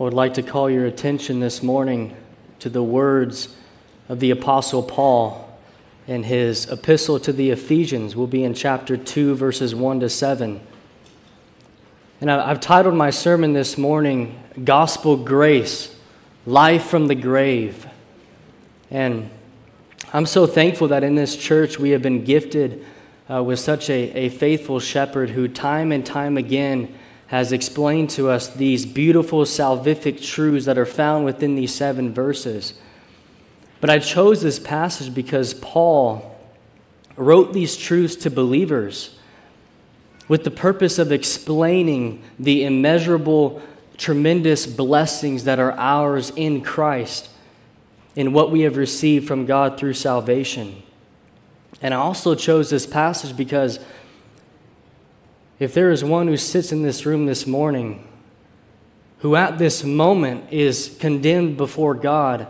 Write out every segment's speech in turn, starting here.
I would like to call your attention this morning to the words of the Apostle Paul in his epistle to the Ephesians. We'll be in chapter 2, verses 1 to 7. And I've titled my sermon this morning, Gospel Grace Life from the Grave. And I'm so thankful that in this church we have been gifted uh, with such a, a faithful shepherd who, time and time again, has explained to us these beautiful salvific truths that are found within these seven verses. But I chose this passage because Paul wrote these truths to believers with the purpose of explaining the immeasurable, tremendous blessings that are ours in Christ in what we have received from God through salvation. And I also chose this passage because if there is one who sits in this room this morning who at this moment is condemned before God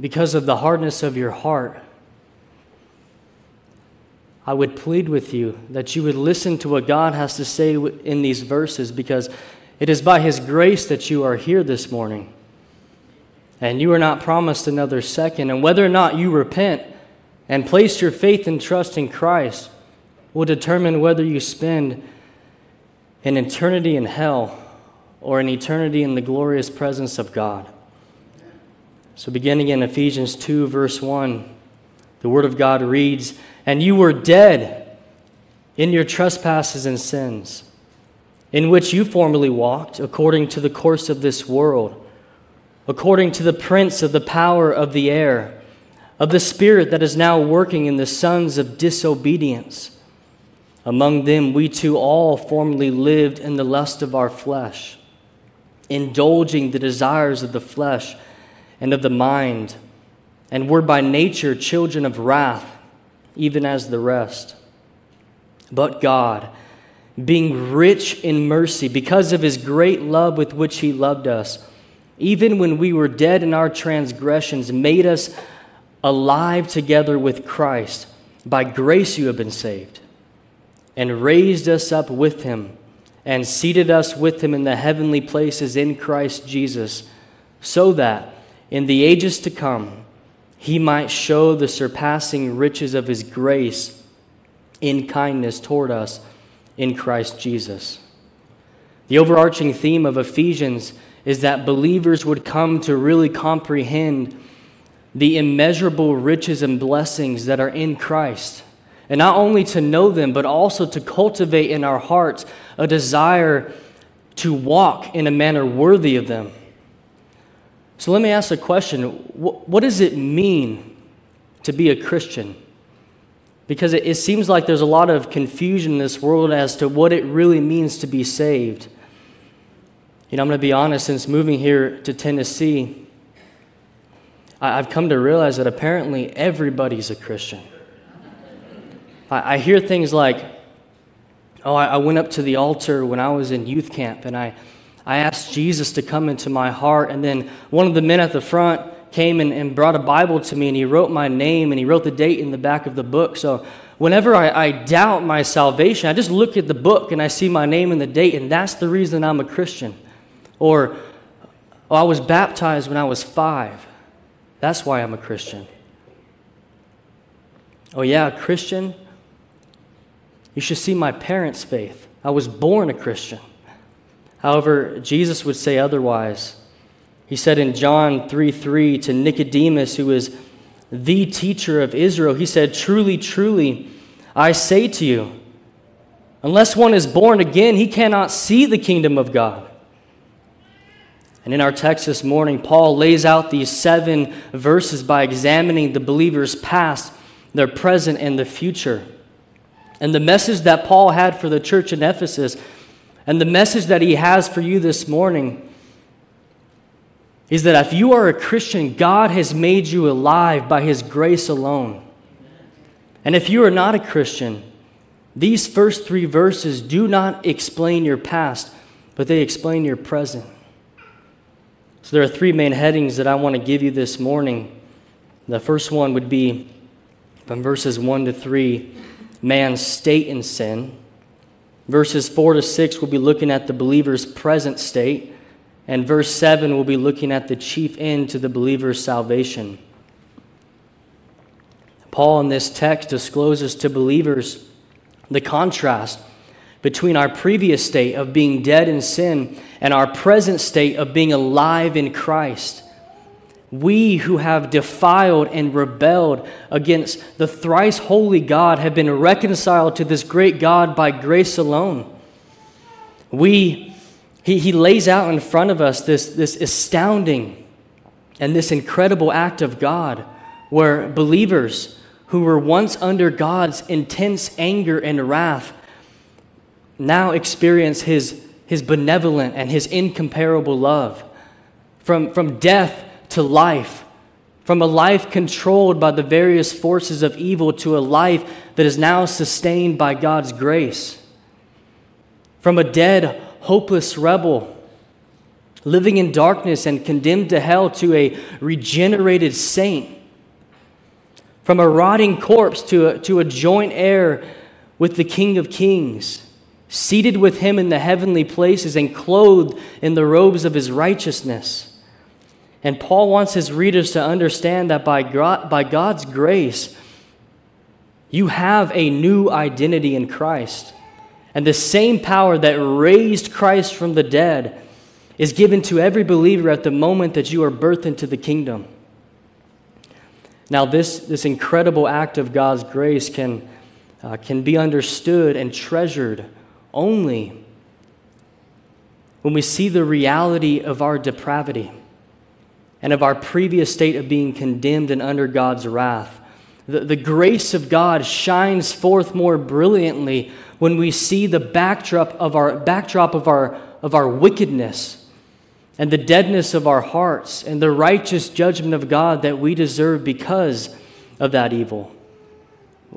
because of the hardness of your heart, I would plead with you that you would listen to what God has to say in these verses because it is by His grace that you are here this morning. And you are not promised another second. And whether or not you repent and place your faith and trust in Christ will determine whether you spend an eternity in hell or an eternity in the glorious presence of God. So, beginning in Ephesians 2, verse 1, the Word of God reads, And you were dead in your trespasses and sins, in which you formerly walked according to the course of this world, according to the prince of the power of the air, of the spirit that is now working in the sons of disobedience among them, we too all formerly lived in the lust of our flesh, indulging the desires of the flesh and of the mind, and were by nature children of wrath, even as the rest. But God, being rich in mercy, because of his great love with which he loved us, even when we were dead in our transgressions, made us alive together with Christ. By grace you have been saved and raised us up with him and seated us with him in the heavenly places in Christ Jesus, so that in the ages to come he might show the surpassing riches of his grace in kindness toward us in Christ Jesus. The overarching theme of Ephesians is that believers would come to really comprehend the immeasurable riches and blessings that are in Christ and not only to know them, but also to cultivate in our hearts a desire to walk in a manner worthy of them. So let me ask a question What does it mean to be a Christian? Because it seems like there's a lot of confusion in this world as to what it really means to be saved. You know, I'm going to be honest, since moving here to Tennessee, I've come to realize that apparently everybody's a Christian. I, I hear things like, oh, I, I went up to the altar when I was in youth camp and I, I asked Jesus to come into my heart. And then one of the men at the front came and, and brought a Bible to me and he wrote my name and he wrote the date in the back of the book. So whenever I, I, doubt my salvation, I just look at the book and I see my name and the date, and that's the reason I'm a Christian. Or, oh, I was baptized when I was five. That's why I'm a Christian. Oh, yeah, a Christian? You should see my parents' faith. I was born a Christian. However, Jesus would say otherwise. He said in John 3 3 to Nicodemus, who is the teacher of Israel, he said, Truly, truly, I say to you, unless one is born again, he cannot see the kingdom of God. And in our text this morning, Paul lays out these seven verses by examining the believer's past, their present, and the future. And the message that Paul had for the church in Ephesus, and the message that he has for you this morning, is that if you are a Christian, God has made you alive by his grace alone. And if you are not a Christian, these first three verses do not explain your past, but they explain your present. So there are three main headings that I want to give you this morning. The first one would be from verses 1 to 3 man's state in sin. Verses 4 to 6, we'll be looking at the believer's present state. And verse 7, we'll be looking at the chief end to the believer's salvation. Paul in this text discloses to believers the contrast between our previous state of being dead in sin and our present state of being alive in Christ. We who have defiled and rebelled against the thrice holy God have been reconciled to this great God by grace alone. We, he, he lays out in front of us this, this astounding and this incredible act of God where believers who were once under God's intense anger and wrath now experience his, his benevolent and his incomparable love. From, from death to life, from a life controlled by the various forces of evil to a life that is now sustained by God's grace. From a dead, hopeless rebel living in darkness and condemned to hell to a regenerated saint. From a rotting corpse to a, to a joint heir with the King of Kings, seated with him in the heavenly places and clothed in the robes of his righteousness. And Paul wants his readers to understand that by, God, by God's grace, you have a new identity in Christ. And the same power that raised Christ from the dead is given to every believer at the moment that you are birthed into the kingdom. Now, this, this incredible act of God's grace can, uh, can be understood and treasured only when we see the reality of our depravity and of our previous state of being condemned and under God's wrath. The, the grace of God shines forth more brilliantly when we see the backdrop of our, backdrop of our, of our wickedness and the deadness of our hearts and the righteous judgment of God that we deserve because of that evil.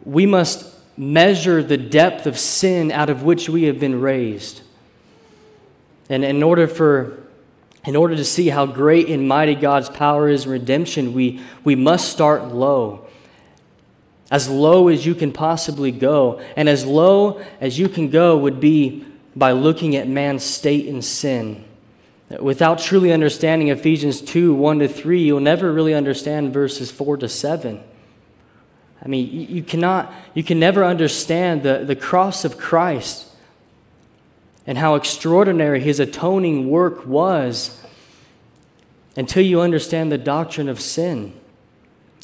We must measure the depth of sin out of which we have been raised. And in order for in order to see how great and mighty God's power is in redemption, we, we must start low. As low as you can possibly go. And as low as you can go would be by looking at man's state in sin. Without truly understanding Ephesians 2 1 to 3, you'll never really understand verses 4 to 7. I mean, you, cannot, you can never understand the, the cross of Christ and how extraordinary his atoning work was until you understand the doctrine of sin.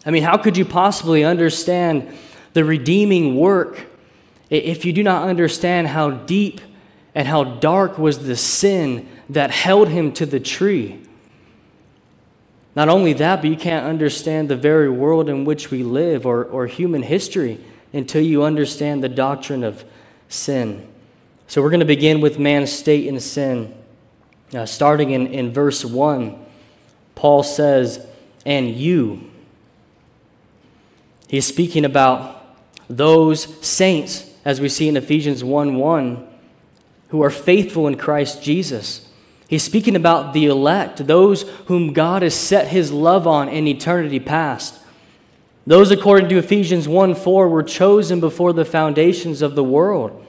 I mean, how could you possibly understand the redeeming work if you do not understand how deep and how dark was the sin that held him to the tree? Not only that, but you can't understand the very world in which we live or, or human history until you understand the doctrine of sin. So we're going to begin with man's state in sin. Uh, starting in, in verse 1, Paul says, And you. He's speaking about those saints, as we see in Ephesians 1 1, who are faithful in Christ Jesus. He's speaking about the elect, those whom God has set his love on in eternity past. Those, according to Ephesians 1 4, were chosen before the foundations of the world.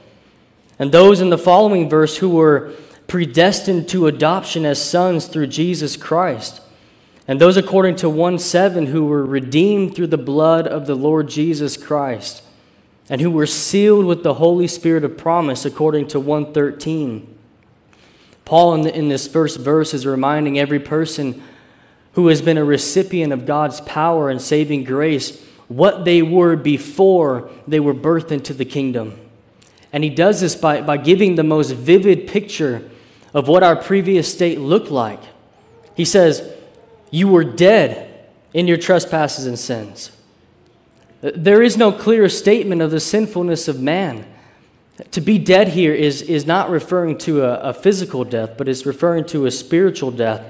And those in the following verse who were predestined to adoption as sons through Jesus Christ. And those, according to 1 7, who were redeemed through the blood of the Lord Jesus Christ, and who were sealed with the Holy Spirit of promise, according to 113. Paul, in, the, in this first verse, is reminding every person who has been a recipient of God's power and saving grace what they were before they were birthed into the kingdom. And he does this by, by giving the most vivid picture of what our previous state looked like. He says, You were dead in your trespasses and sins. There is no clear statement of the sinfulness of man. To be dead here is, is not referring to a, a physical death, but is referring to a spiritual death.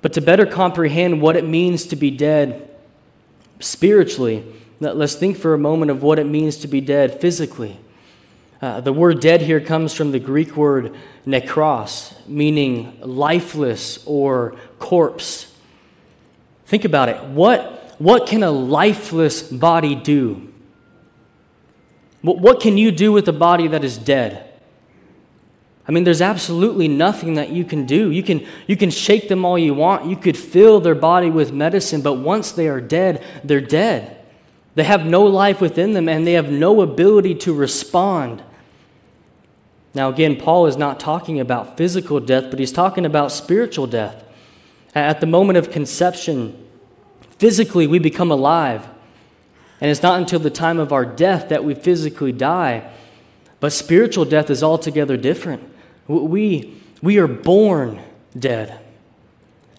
But to better comprehend what it means to be dead spiritually, let's think for a moment of what it means to be dead physically. Uh, the word dead here comes from the Greek word nekros, meaning lifeless or corpse. Think about it. What, what can a lifeless body do? What can you do with a body that is dead? I mean, there's absolutely nothing that you can do. You can, you can shake them all you want. You could fill their body with medicine, but once they are dead, they're dead. They have no life within them and they have no ability to respond. Now, again, Paul is not talking about physical death, but he's talking about spiritual death. At the moment of conception, physically we become alive. And it's not until the time of our death that we physically die. But spiritual death is altogether different. We, we are born dead.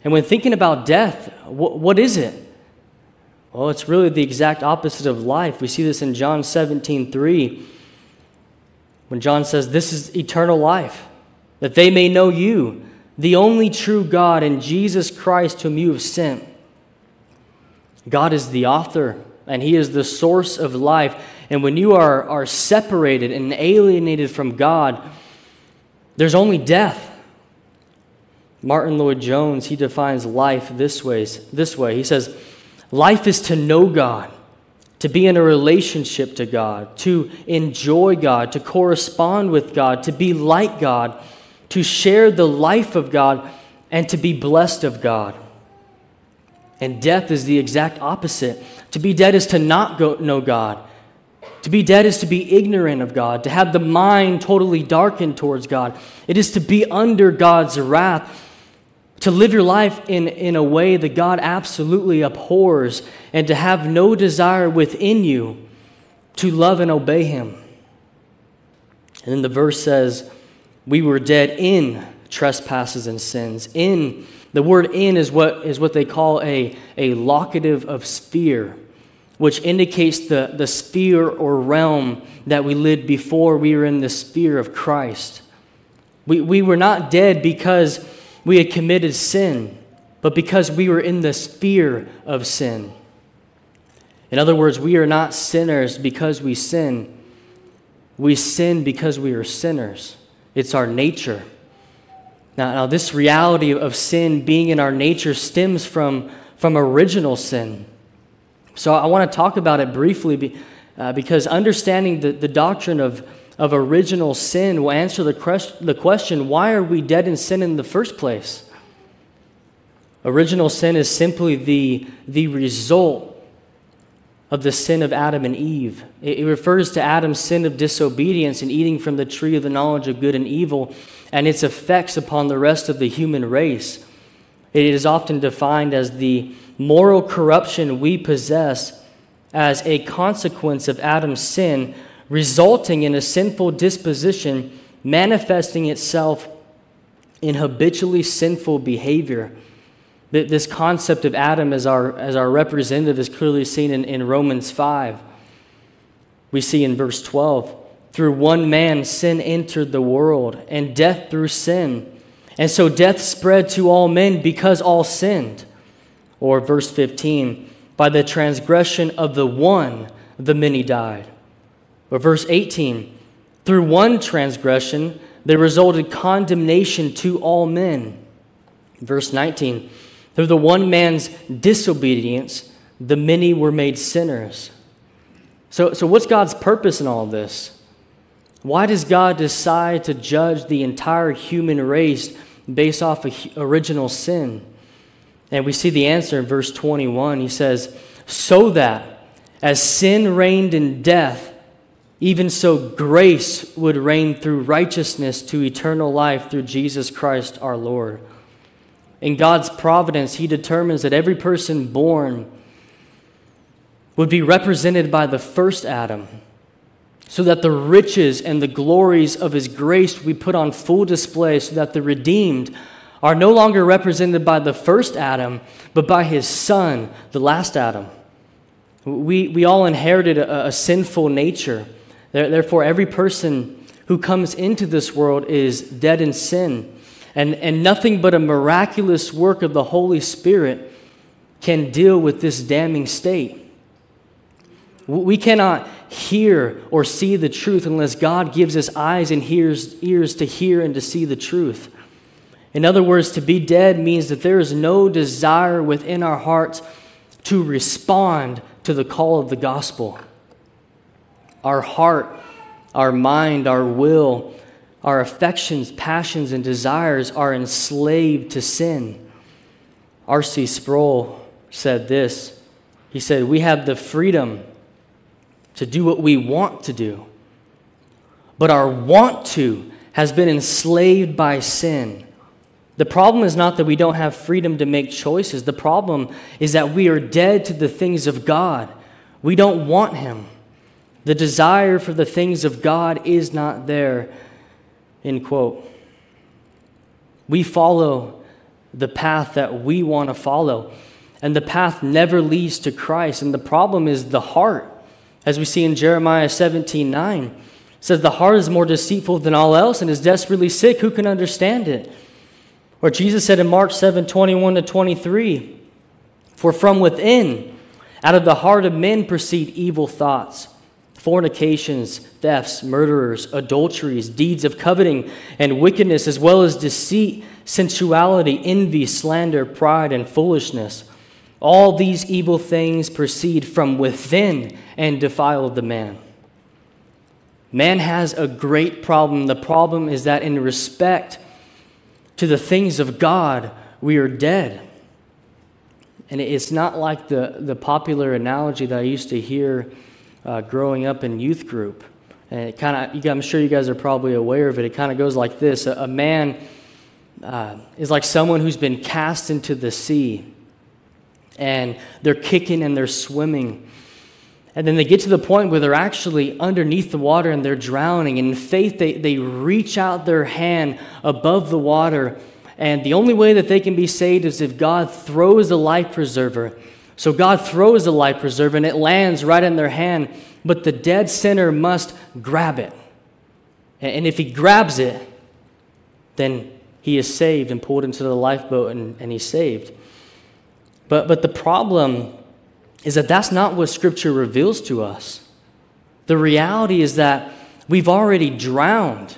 And when thinking about death, what, what is it? Well, it's really the exact opposite of life. We see this in John 17 3, when John says, This is eternal life, that they may know you, the only true God, and Jesus Christ, whom you have sent. God is the author, and He is the source of life. And when you are, are separated and alienated from God, there's only death. Martyn Lloyd-Jones, he defines life this, ways, this way. He says, Life is to know God, to be in a relationship to God, to enjoy God, to correspond with God, to be like God, to share the life of God, and to be blessed of God. And death is the exact opposite. To be dead is to not go, know God. To be dead is to be ignorant of God, to have the mind totally darkened towards God. It is to be under God's wrath to live your life in, in a way that God absolutely abhors, and to have no desire within you to love and obey Him. And then the verse says, We were dead in trespasses and sins. In, the word in is what, is what they call a, a locative of sphere, which indicates the, the sphere or realm that we lived before we were in the sphere of Christ. We, we were not dead because we had committed sin, but because we were in the sphere of sin. In other words, we are not sinners because we sin. We sin because we are sinners. It's our nature. Now, now this reality of sin being in our nature stems from, from original sin. So I want to talk about it briefly uh, because understanding the, the doctrine of of original sin will answer the, question, why are we dead in sin in the first place? Original sin is simply the, the result of the sin of Adam and Eve. It, it refers to Adam's sin of disobedience in eating from the tree of the knowledge of good and evil and its effects upon the rest of the human race. It is often defined as the moral corruption we possess as a consequence of Adam's sin resulting in a sinful disposition manifesting itself in habitually sinful behavior. This concept of Adam as our, as our representative is clearly seen in, in Romans 5. We see in verse 12 through one man sin entered the world, and death through sin. And so death spread to all men because all sinned. Or verse 15, by the transgression of the one, the many died. Or verse 18 Through one transgression, there resulted condemnation to all men. Verse 19 Through the one man's disobedience, the many were made sinners. So, so what's God's purpose in all this? Why does God decide to judge the entire human race based off of original sin? And we see the answer in verse 21. He says, So that as sin reigned in death, even so, grace would reign through righteousness to eternal life through Jesus Christ our Lord. In God's providence, He determines that every person born would be represented by the first Adam, so that the riches and the glories of His grace be put on full display, so that the redeemed are no longer represented by the first Adam, but by His Son, the last Adam. We, we all inherited a, a sinful nature. Therefore, every person who comes into this world is dead in sin. And, and nothing but a miraculous work of the Holy Spirit can deal with this damning state. We cannot hear or see the truth unless God gives us eyes and ears, ears to hear and to see the truth. In other words, to be dead means that there is no desire within our hearts to respond to the call of the gospel our heart, our mind, our will our affections, passions, and desires are enslaved to sin. R.C. Sproul said this He said, We have the freedom to do what we want to do, but our want to has been enslaved by sin. The problem is not that we don't have freedom to make choices. The problem is that we are dead to the things of God. We don't want Him. The desire for the things of God is not there. End quote. We follow the path that we want to follow, and the path never leads to Christ. And the problem is the heart. As we see in Jeremiah 17 9, says, The heart is more deceitful than all else and is desperately sick. Who can understand it? Or Jesus said in Mark 7 21 to 23, For from within, out of the heart of men proceed evil thoughts, fornications, thefts, murderers, adulteries, deeds of coveting and wickedness, as well as deceit, sensuality, envy, slander, pride, and foolishness. All these evil things proceed from within and defile the man. Man has a great problem. The problem is that in respect to the things of God, we are dead. And it's not like the, the popular analogy that I used to hear uh, growing up in youth group. And it kind of, I'm sure you guys are probably aware of it. It kind of goes like this a, a man uh, is like someone who's been cast into the sea, and they're kicking and they're swimming. And then they get to the point where they're actually underneath the water and they're drowning. And in faith, they, they reach out their hand above the water. And the only way that they can be saved is if God throws a life preserver. So God throws the life preserver and it lands right in their hand. But the dead sinner must grab it. And if he grabs it, then he is saved and pulled into the lifeboat and, and he's saved. But, but the problem is that that's not what Scripture reveals to us. The reality is that we've already drowned.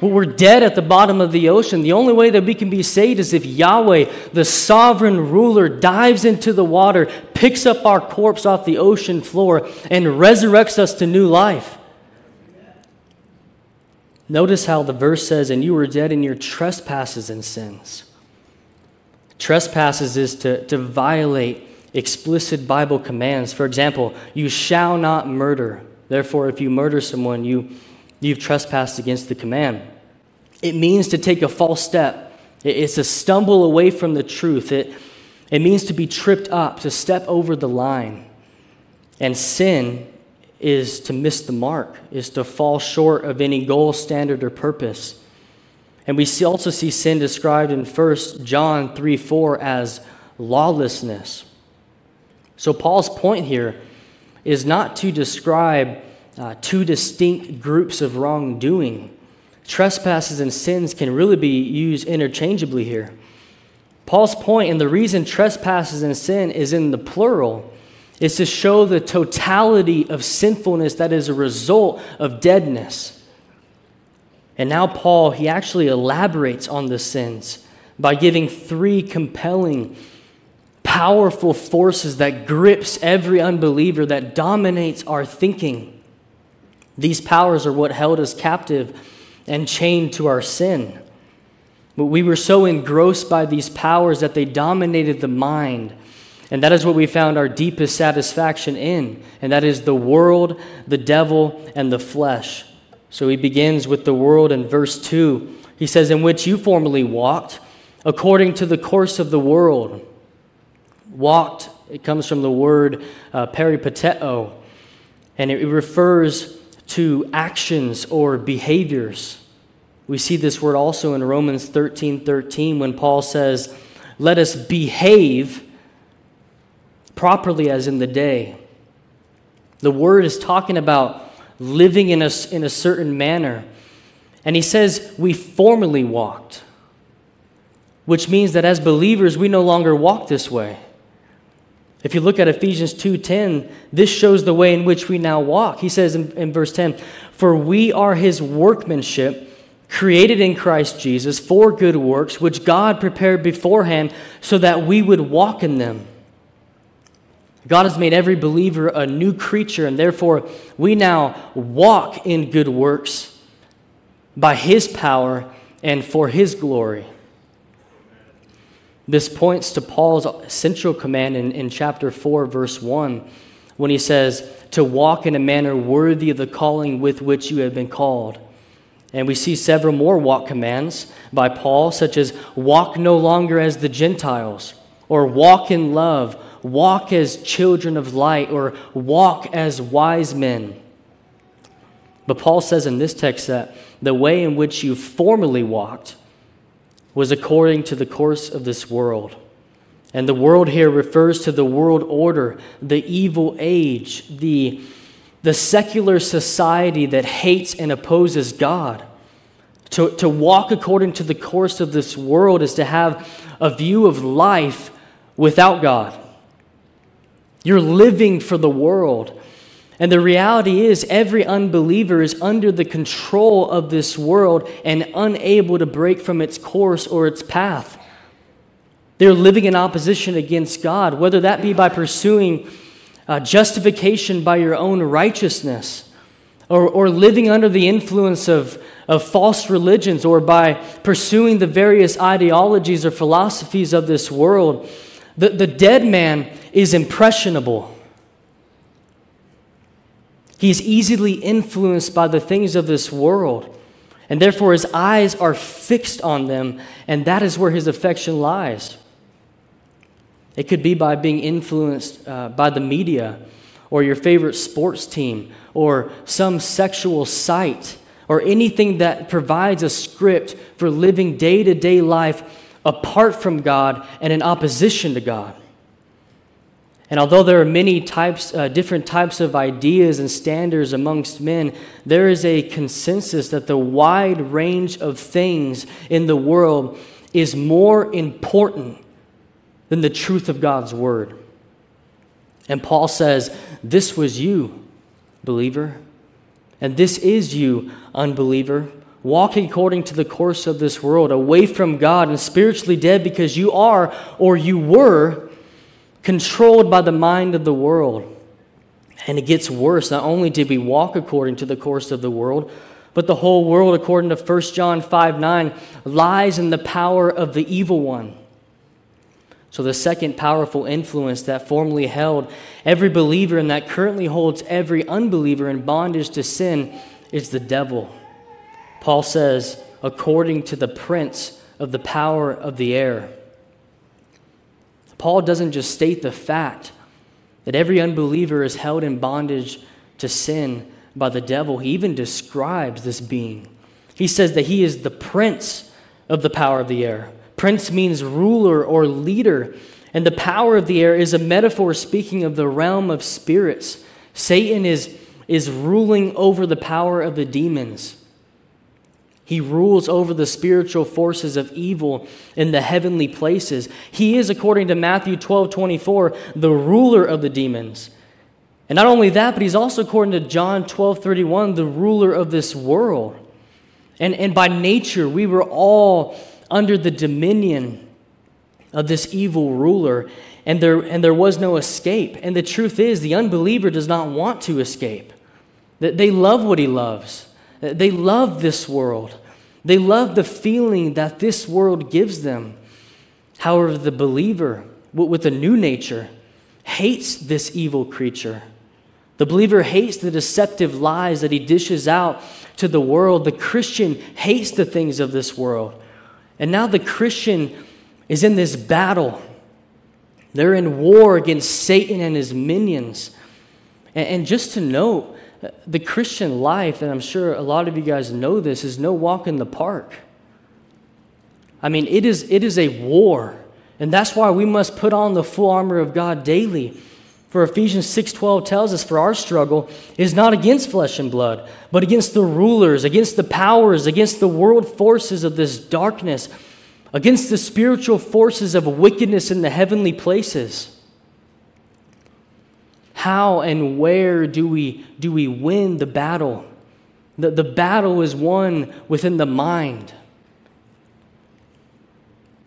We're dead at the bottom of the ocean. The only way that we can be saved is if Yahweh, the sovereign ruler, dives into the water, picks up our corpse off the ocean floor, and resurrects us to new life. Notice how the verse says, And you were dead in your trespasses and sins. Trespasses is to, to violate explicit Bible commands. For example, you shall not murder. Therefore, if you murder someone, you, you've trespassed against the command. It means to take a false step, it's to stumble away from the truth. It, it means to be tripped up, to step over the line. And sin is to miss the mark, is to fall short of any goal, standard, or purpose. And we see, also see sin described in 1 John 3 4 as lawlessness. So, Paul's point here is not to describe uh, two distinct groups of wrongdoing. Trespasses and sins can really be used interchangeably here. Paul's point, and the reason trespasses and sin is in the plural, is to show the totality of sinfulness that is a result of deadness. And now, Paul, he actually elaborates on the sins by giving three compelling, powerful forces that grips every unbeliever, that dominates our thinking. These powers are what held us captive and chained to our sin. But we were so engrossed by these powers that they dominated the mind. And that is what we found our deepest satisfaction in, and that is the world, the devil, and the flesh. So he begins with the world in verse 2. He says, In which you formerly walked, according to the course of the world. Walked, it comes from the word uh, peripateo, and it refers to actions or behaviors. We see this word also in Romans 13 13 when Paul says, Let us behave properly as in the day. The word is talking about living in a, in a certain manner. And he says, We formerly walked, which means that as believers, we no longer walk this way. If you look at Ephesians 2:10, this shows the way in which we now walk. He says in, in verse 10, "For we are his workmanship, created in Christ Jesus for good works, which God prepared beforehand so that we would walk in them." God has made every believer a new creature, and therefore we now walk in good works by His power and for His glory. This points to Paul's central command in, in chapter 4, verse 1, when he says, To walk in a manner worthy of the calling with which you have been called. And we see several more walk commands by Paul, such as walk no longer as the Gentiles, or walk in love, walk as children of light, or walk as wise men. But Paul says in this text that the way in which you formerly walked, was according to the course of this world. And the world here refers to the world order, the evil age, the, the secular society that hates and opposes God. To, to walk according to the course of this world is to have a view of life without God. You're living for the world. And the reality is, every unbeliever is under the control of this world and unable to break from its course or its path. They're living in opposition against God, whether that be by pursuing uh, justification by your own righteousness, or, or living under the influence of, of false religions, or by pursuing the various ideologies or philosophies of this world. The, the dead man is impressionable. He is easily influenced by the things of this world, and therefore his eyes are fixed on them, and that is where his affection lies. It could be by being influenced uh, by the media, or your favorite sports team, or some sexual site, or anything that provides a script for living day to day life apart from God and in opposition to God. And although there are many types, uh, different types of ideas and standards amongst men, there is a consensus that the wide range of things in the world is more important than the truth of God's word. And Paul says, This was you, believer, and this is you, unbeliever, walking according to the course of this world, away from God and spiritually dead because you are or you were controlled by the mind of the world. And it gets worse. Not only did we walk according to the course of the world, but the whole world, according to 1 John 5 9, lies in the power of the evil one. So, the second powerful influence that formerly held every believer and that currently holds every unbeliever in bondage to sin is the devil. Paul says, according to the prince of the power of the air. Paul doesn't just state the fact that every unbeliever is held in bondage to sin by the devil, he even describes this being. He says that he is the prince of the power of the air. Prince means ruler or leader, and the power of the air is a metaphor speaking of the realm of spirits. Satan is, is ruling over the power of the demons. He rules over the spiritual forces of evil in the heavenly places. He is, according to Matthew 12 24, the ruler of the demons. And not only that, but he's also, according to John 12 31, the ruler of this world. And, and by nature, we were all under the dominion of this evil ruler, and there, and there was no escape. And the truth is, the unbeliever does not want to escape. They love what he loves. They love this world. They love the feeling that this world gives them. However, the believer with a new nature hates this evil creature. The believer hates the deceptive lies that he dishes out to the world. The Christian hates the things of this world. And now the Christian is in this battle. They're in war against Satan and his minions. And just to note, the Christian life, and I'm sure a lot of you guys know this, is no walk in the park. I mean, it is, it is a war. And that's why we must put on the full armor of God daily. For Ephesians 6:12 tells us for our struggle is not against flesh and blood, but against the rulers, against the powers, against the world forces of this darkness, against the spiritual forces of wickedness in the heavenly places. How and where do we, do we win the battle? The, the battle is won within the mind.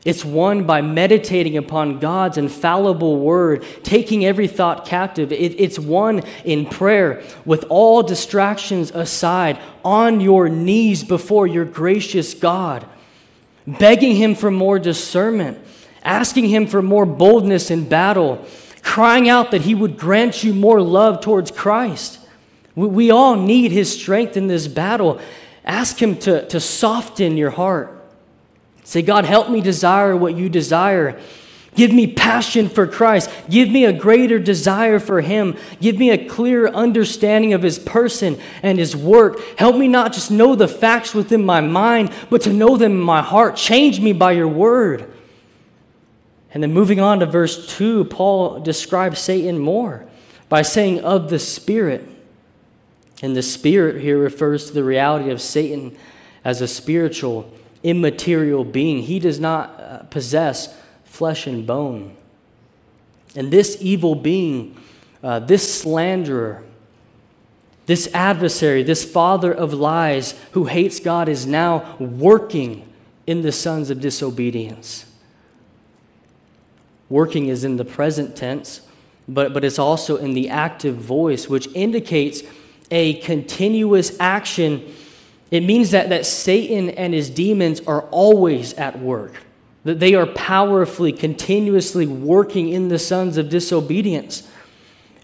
It's won by meditating upon God's infallible word, taking every thought captive. It, it's won in prayer with all distractions aside, on your knees before your gracious God, begging Him for more discernment, asking Him for more boldness in battle, crying out that He would grant you more love towards Christ. We, we all need His strength in this battle. Ask Him to, to soften your heart. Say, God, help me desire what you desire. Give me passion for Christ. Give me a greater desire for Him. Give me a clear understanding of His person and His work. Help me not just know the facts within my mind, but to know them in my heart. Change me by your word. And then moving on to verse 2, Paul describes Satan more by saying, of the Spirit. And the Spirit here refers to the reality of Satan as a spiritual immaterial being. He does not uh, possess flesh and bone. And this evil being, uh, this slanderer, this adversary, this father of lies who hates God is now working in the sons of disobedience. Working is in the present tense, but, but it's also in the active voice, which indicates a continuous action it means that, that Satan and his demons are always at work, that they are powerfully, continuously working in the sons of disobedience.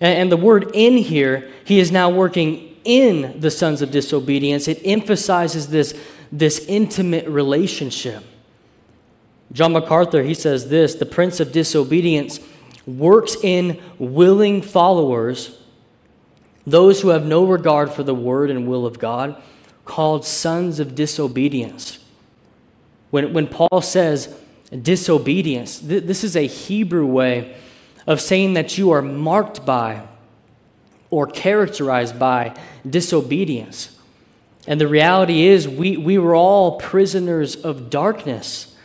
And, and the word in here, he is now working in the sons of disobedience. It emphasizes this, this intimate relationship. John MacArthur, he says this the prince of disobedience works in willing followers, those who have no regard for the word and will of God called sons of disobedience. When, when Paul says disobedience, th- this is a Hebrew way of saying that you are marked by or characterized by disobedience. And the reality is, we, we were all prisoners of darkness.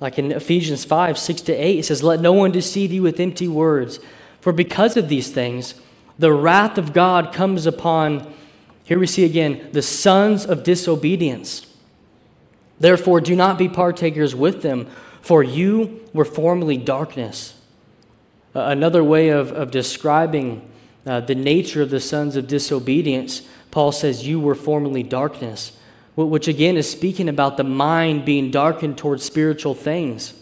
Like in Ephesians 5 6 to 8, it says, Let no one deceive you with empty words. For because of these things, the wrath of God comes upon here we see again the sons of disobedience. Therefore, do not be partakers with them, for you were formerly darkness. Uh, another way of, of describing uh, the nature of the sons of disobedience, Paul says, You were formerly darkness, which again is speaking about the mind being darkened towards spiritual things.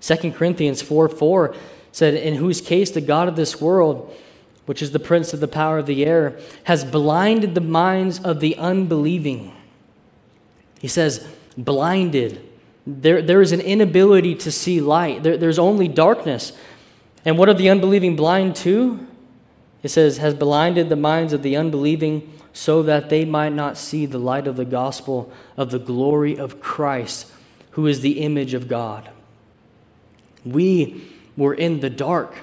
2 Corinthians 4 4 said, In whose case the God of this world, which is the prince of the power of the air, has blinded the minds of the unbelieving. He says, blinded. There, there is an inability to see light, there, there's only darkness. And what are the unbelieving blind to? It says, has blinded the minds of the unbelieving so that they might not see the light of the gospel of the glory of Christ, who is the image of God. We were in the dark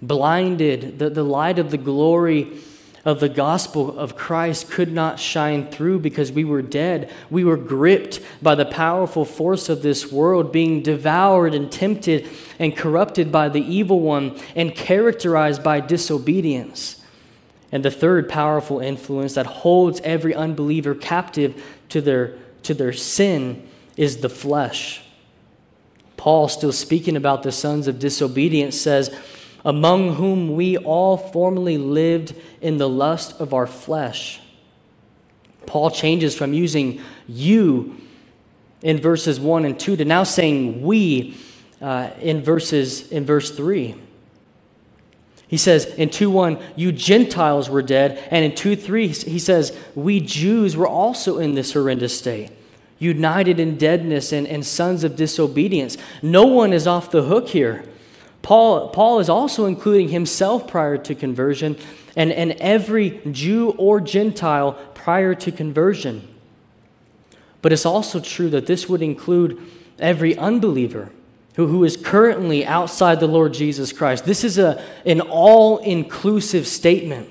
blinded, that the light of the glory of the gospel of Christ could not shine through because we were dead. We were gripped by the powerful force of this world, being devoured and tempted and corrupted by the evil one and characterized by disobedience. And the third powerful influence that holds every unbeliever captive to their, to their sin is the flesh. Paul, still speaking about the sons of disobedience, says, among whom we all formerly lived in the lust of our flesh. Paul changes from using you in verses 1 and 2 to now saying we uh, in verses in verse 3. He says in 2 1, you Gentiles were dead. And in 2 3, he says, we Jews were also in this horrendous state, united in deadness and, and sons of disobedience. No one is off the hook here. Paul, Paul is also including himself prior to conversion and, and every Jew or Gentile prior to conversion. But it's also true that this would include every unbeliever who, who is currently outside the Lord Jesus Christ. This is a, an all inclusive statement.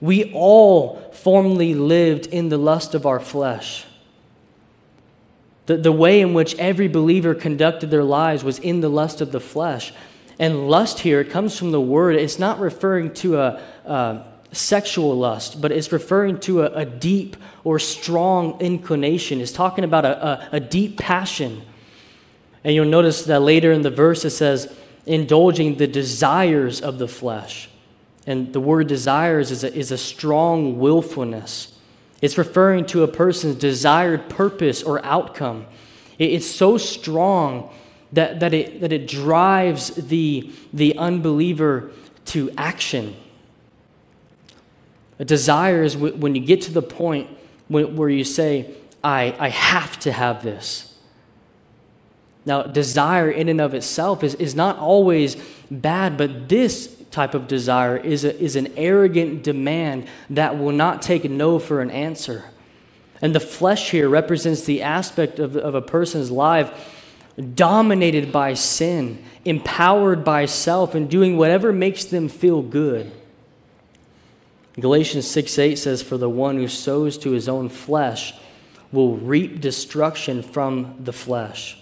We all formerly lived in the lust of our flesh. The, the way in which every believer conducted their lives was in the lust of the flesh. And lust here comes from the word, it's not referring to a, a sexual lust, but it's referring to a, a, deep or strong inclination. It's talking about a, a deep passion. And you'll notice that later in the verse it says, indulging the desires of the flesh. And the word desires is a, is a strong willfulness. It's referring to a person's desired purpose or outcome. It, it's so strong that, that, it, that it drives the, the unbeliever to action. A desire is when you get to the point where you say, I, I have to have this. Now, desire in and of itself is, is not always bad, but this type of desire is, a, is an arrogant demand that will not take no for an answer. And the flesh here represents the aspect of, of a person's life dominated by sin, empowered by self, and doing whatever makes them feel good. Galatians 6 8 says, For the one who sows to his own flesh will reap destruction from the flesh.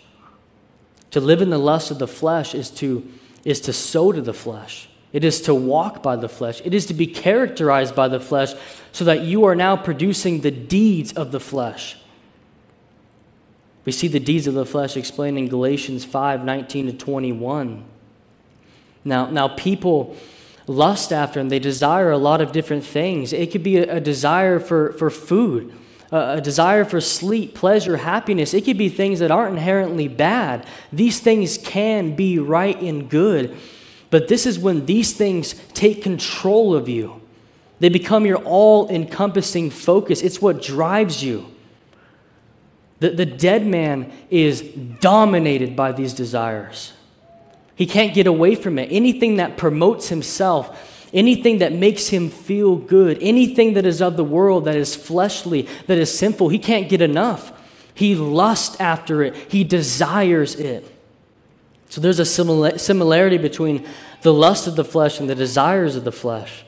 To live in the lust of the flesh is to, is to sow to the flesh. It is to walk by the flesh. It is to be characterized by the flesh so that you are now producing the deeds of the flesh. We see the deeds of the flesh explained in Galatians 5 19 to 21. Now, now people lust after and they desire a lot of different things. It could be a, a desire for, for food, a, desire for sleep, pleasure, happiness. It could be things that aren't inherently bad. These things can be right and good. But this is when these things take control of you. They become your all encompassing focus. It's what drives you. The, the dead man is dominated by these desires. He can't get away from it. Anything that promotes himself, anything that makes him feel good, anything that is of the world, that is fleshly, that is sinful, he can't get enough. He lusts after it, he desires it. So there's a similarity between the lust of the flesh and the desires of the flesh.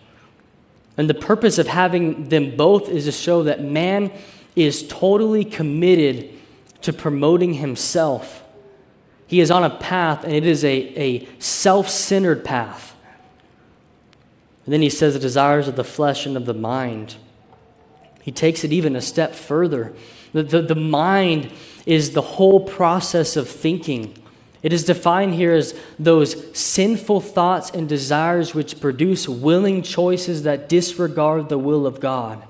And the purpose of having them both is to show that man is totally committed to promoting himself he is on a path, and it is a, a self centered path. And then he says the desires of the flesh and of the mind. He takes it even a step further. The, the, the mind is the whole process of thinking. It is defined here as those sinful thoughts and desires which produce willing choices that disregard the will of God.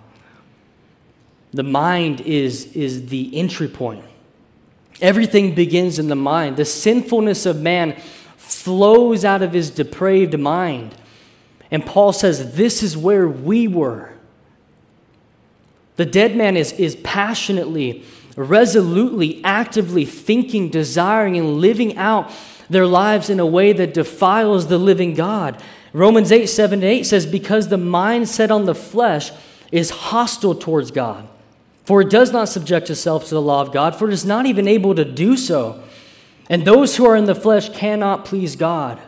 The mind is, is the entry point. Everything begins in the mind. The sinfulness of man flows out of his depraved mind. And Paul says, This is where we were. The dead man is, is passionately, resolutely, actively thinking, desiring, and living out their lives in a way that defiles the living God. Romans 8 7 8 says, Because the mind set on the flesh is hostile towards God. For it does not subject itself to the law of God, for it is not even able to do so. And those who are in the flesh cannot please God.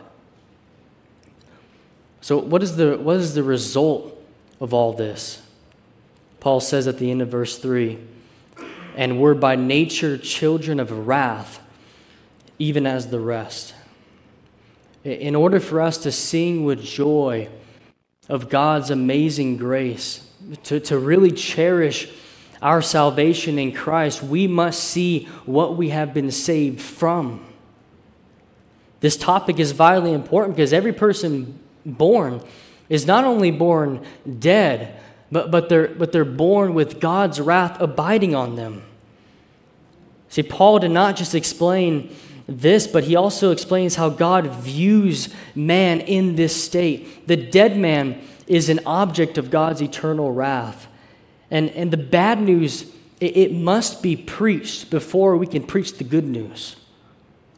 So, what is the, what is the result of all this? Paul says at the end of verse 3 And we're by nature children of wrath, even as the rest. In order for us to sing with joy of God's amazing grace, to, to really cherish our salvation in Christ, we must see what we have been saved from. This topic is vitally important because every person born is not only born dead, but, but, they're, but they're born with God's wrath abiding on them. See, Paul did not just explain this, but he also explains how God views man in this state. The dead man is an object of God's eternal wrath. And, and the bad news, it, it must be preached before we can preach the good news.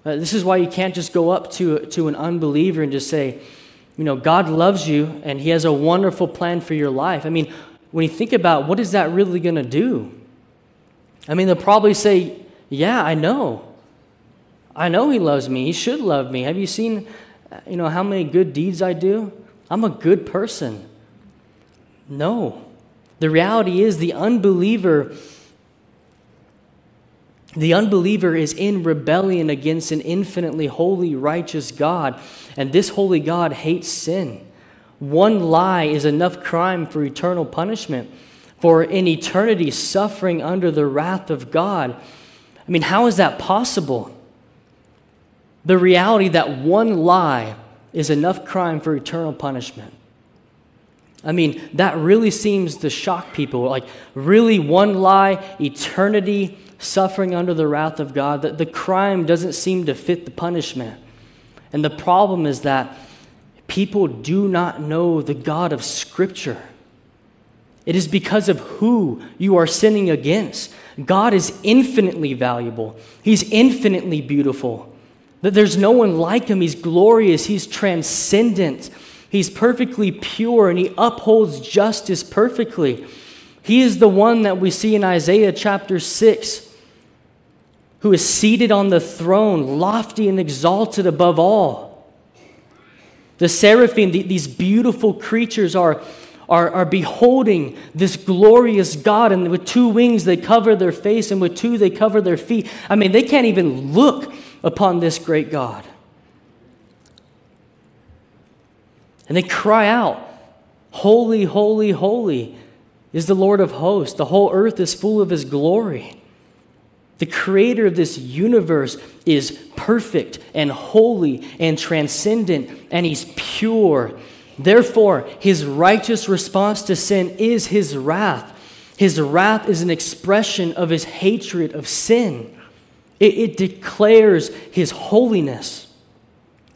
Uh, this is why you can't just go up to, to an unbeliever and just say, you know, God loves you and He has a wonderful plan for your life. I mean, when you think about what is that really going to do? I mean, they'll probably say, yeah, I know. I know He loves me. He should love me. Have you seen, you know, how many good deeds I do? I'm a good person. No. The reality is the unbeliever the unbeliever is in rebellion against an infinitely holy, righteous God, and this holy God hates sin. One lie is enough crime for eternal punishment, for in eternity suffering under the wrath of God. I mean, how is that possible? the reality that one lie is enough crime for eternal punishment. I mean, that really seems to shock people. Like, really, one lie, eternity, suffering under the wrath of God, that the crime doesn't seem to fit the punishment. And the problem is that people do not know the God of Scripture. It is because of who you are sinning against. God is infinitely valuable, He's infinitely beautiful. That there's no one like Him. He's glorious, He's transcendent, He's perfectly pure, and He upholds justice perfectly. He is the one that we see in Isaiah chapter 6 who is seated on the throne, lofty and exalted above all. The seraphim, these beautiful creatures, are, are, are beholding this glorious God, and with two wings they cover their face, and with two they cover their feet. I mean, they can't even look upon this great God. And they cry out, Holy, holy, holy is the Lord of hosts. The whole earth is full of his glory. The creator of this universe is perfect and holy and transcendent, and he's pure. Therefore, his righteous response to sin is his wrath. His wrath is an expression of his hatred of sin, it, it declares his holiness.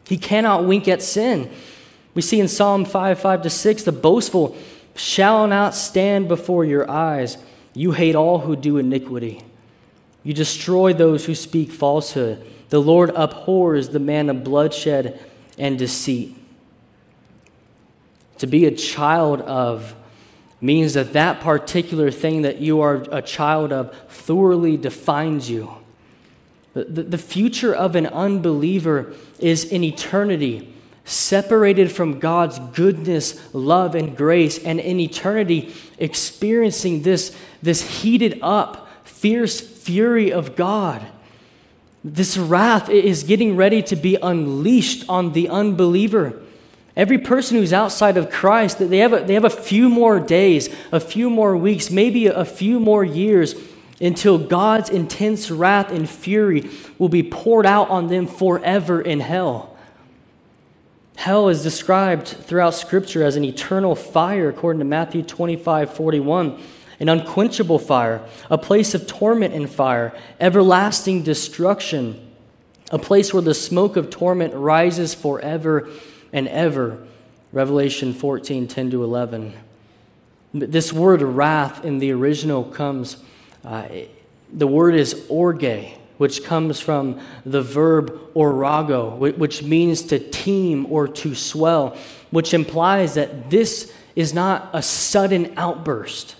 He cannot wink at sin. We see in Psalm 5 5 to 6 the boastful shall not stand before your eyes. You hate all who do iniquity. You destroy those who speak falsehood. The Lord abhors the man of bloodshed and deceit. To be a child of means that that particular thing that you are a child of thoroughly defines you. The, the future of an unbeliever is in eternity, separated from God's goodness, love, and grace, and in eternity experiencing this, this heated up, fierce fury of God. This wrath is getting ready to be unleashed on the unbeliever. Every person who's outside of Christ, they have, a, they have a few more days, a few more weeks, maybe a few more years until God's intense wrath and fury will be poured out on them forever in hell. Hell is described throughout Scripture as an eternal fire, according to Matthew 25 41 an unquenchable fire, a place of torment and fire, everlasting destruction, a place where the smoke of torment rises forever and ever. Revelation 14 10 to 11. This word wrath in the original comes, uh, the word is orge, which comes from the verb orgao, which means to teem or to swell, which implies that this is not a sudden outburst.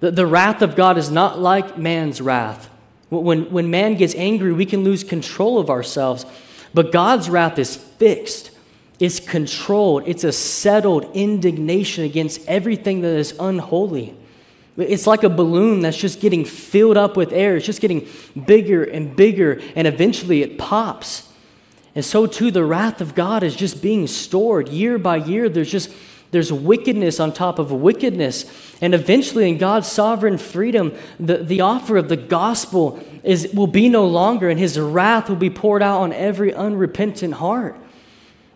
The, the wrath of God is not like man's wrath. When, when man gets angry, we can lose control of ourselves. But God's wrath is fixed, it's controlled, it's a settled indignation against everything that is unholy. It's like a balloon that's just getting filled up with air. It's just getting bigger and bigger, and eventually it pops. And so, too, the wrath of God is just being stored year by year. There's just there's wickedness on top of wickedness. And eventually, in God's sovereign freedom, the, the offer of the gospel is, will be no longer, and his wrath will be poured out on every unrepentant heart.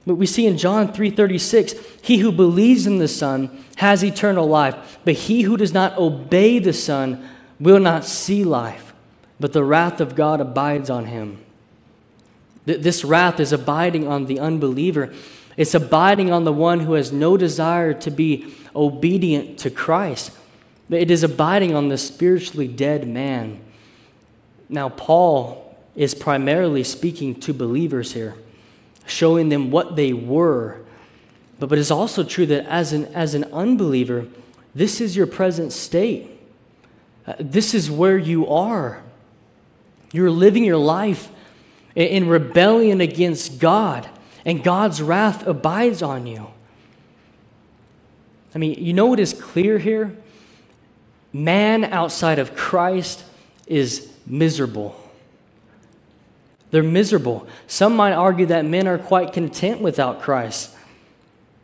But we see in John 3:36, he who believes in the Son has eternal life, but he who does not obey the Son will not see life, but the wrath of God abides on him. This wrath is abiding on the unbeliever. It's abiding on the one who has no desire to be obedient to Christ. It is abiding on the spiritually dead man. Now, Paul is primarily speaking to believers here, showing them what they were. But, but it's also true that as an, as an unbeliever, this is your present state. Uh, this is where you are. You're living your life in, in rebellion against God and God's wrath abides on you. I mean, you know what is clear here? Man outside of Christ is miserable. They're miserable. Some might argue that men are quite content without Christ.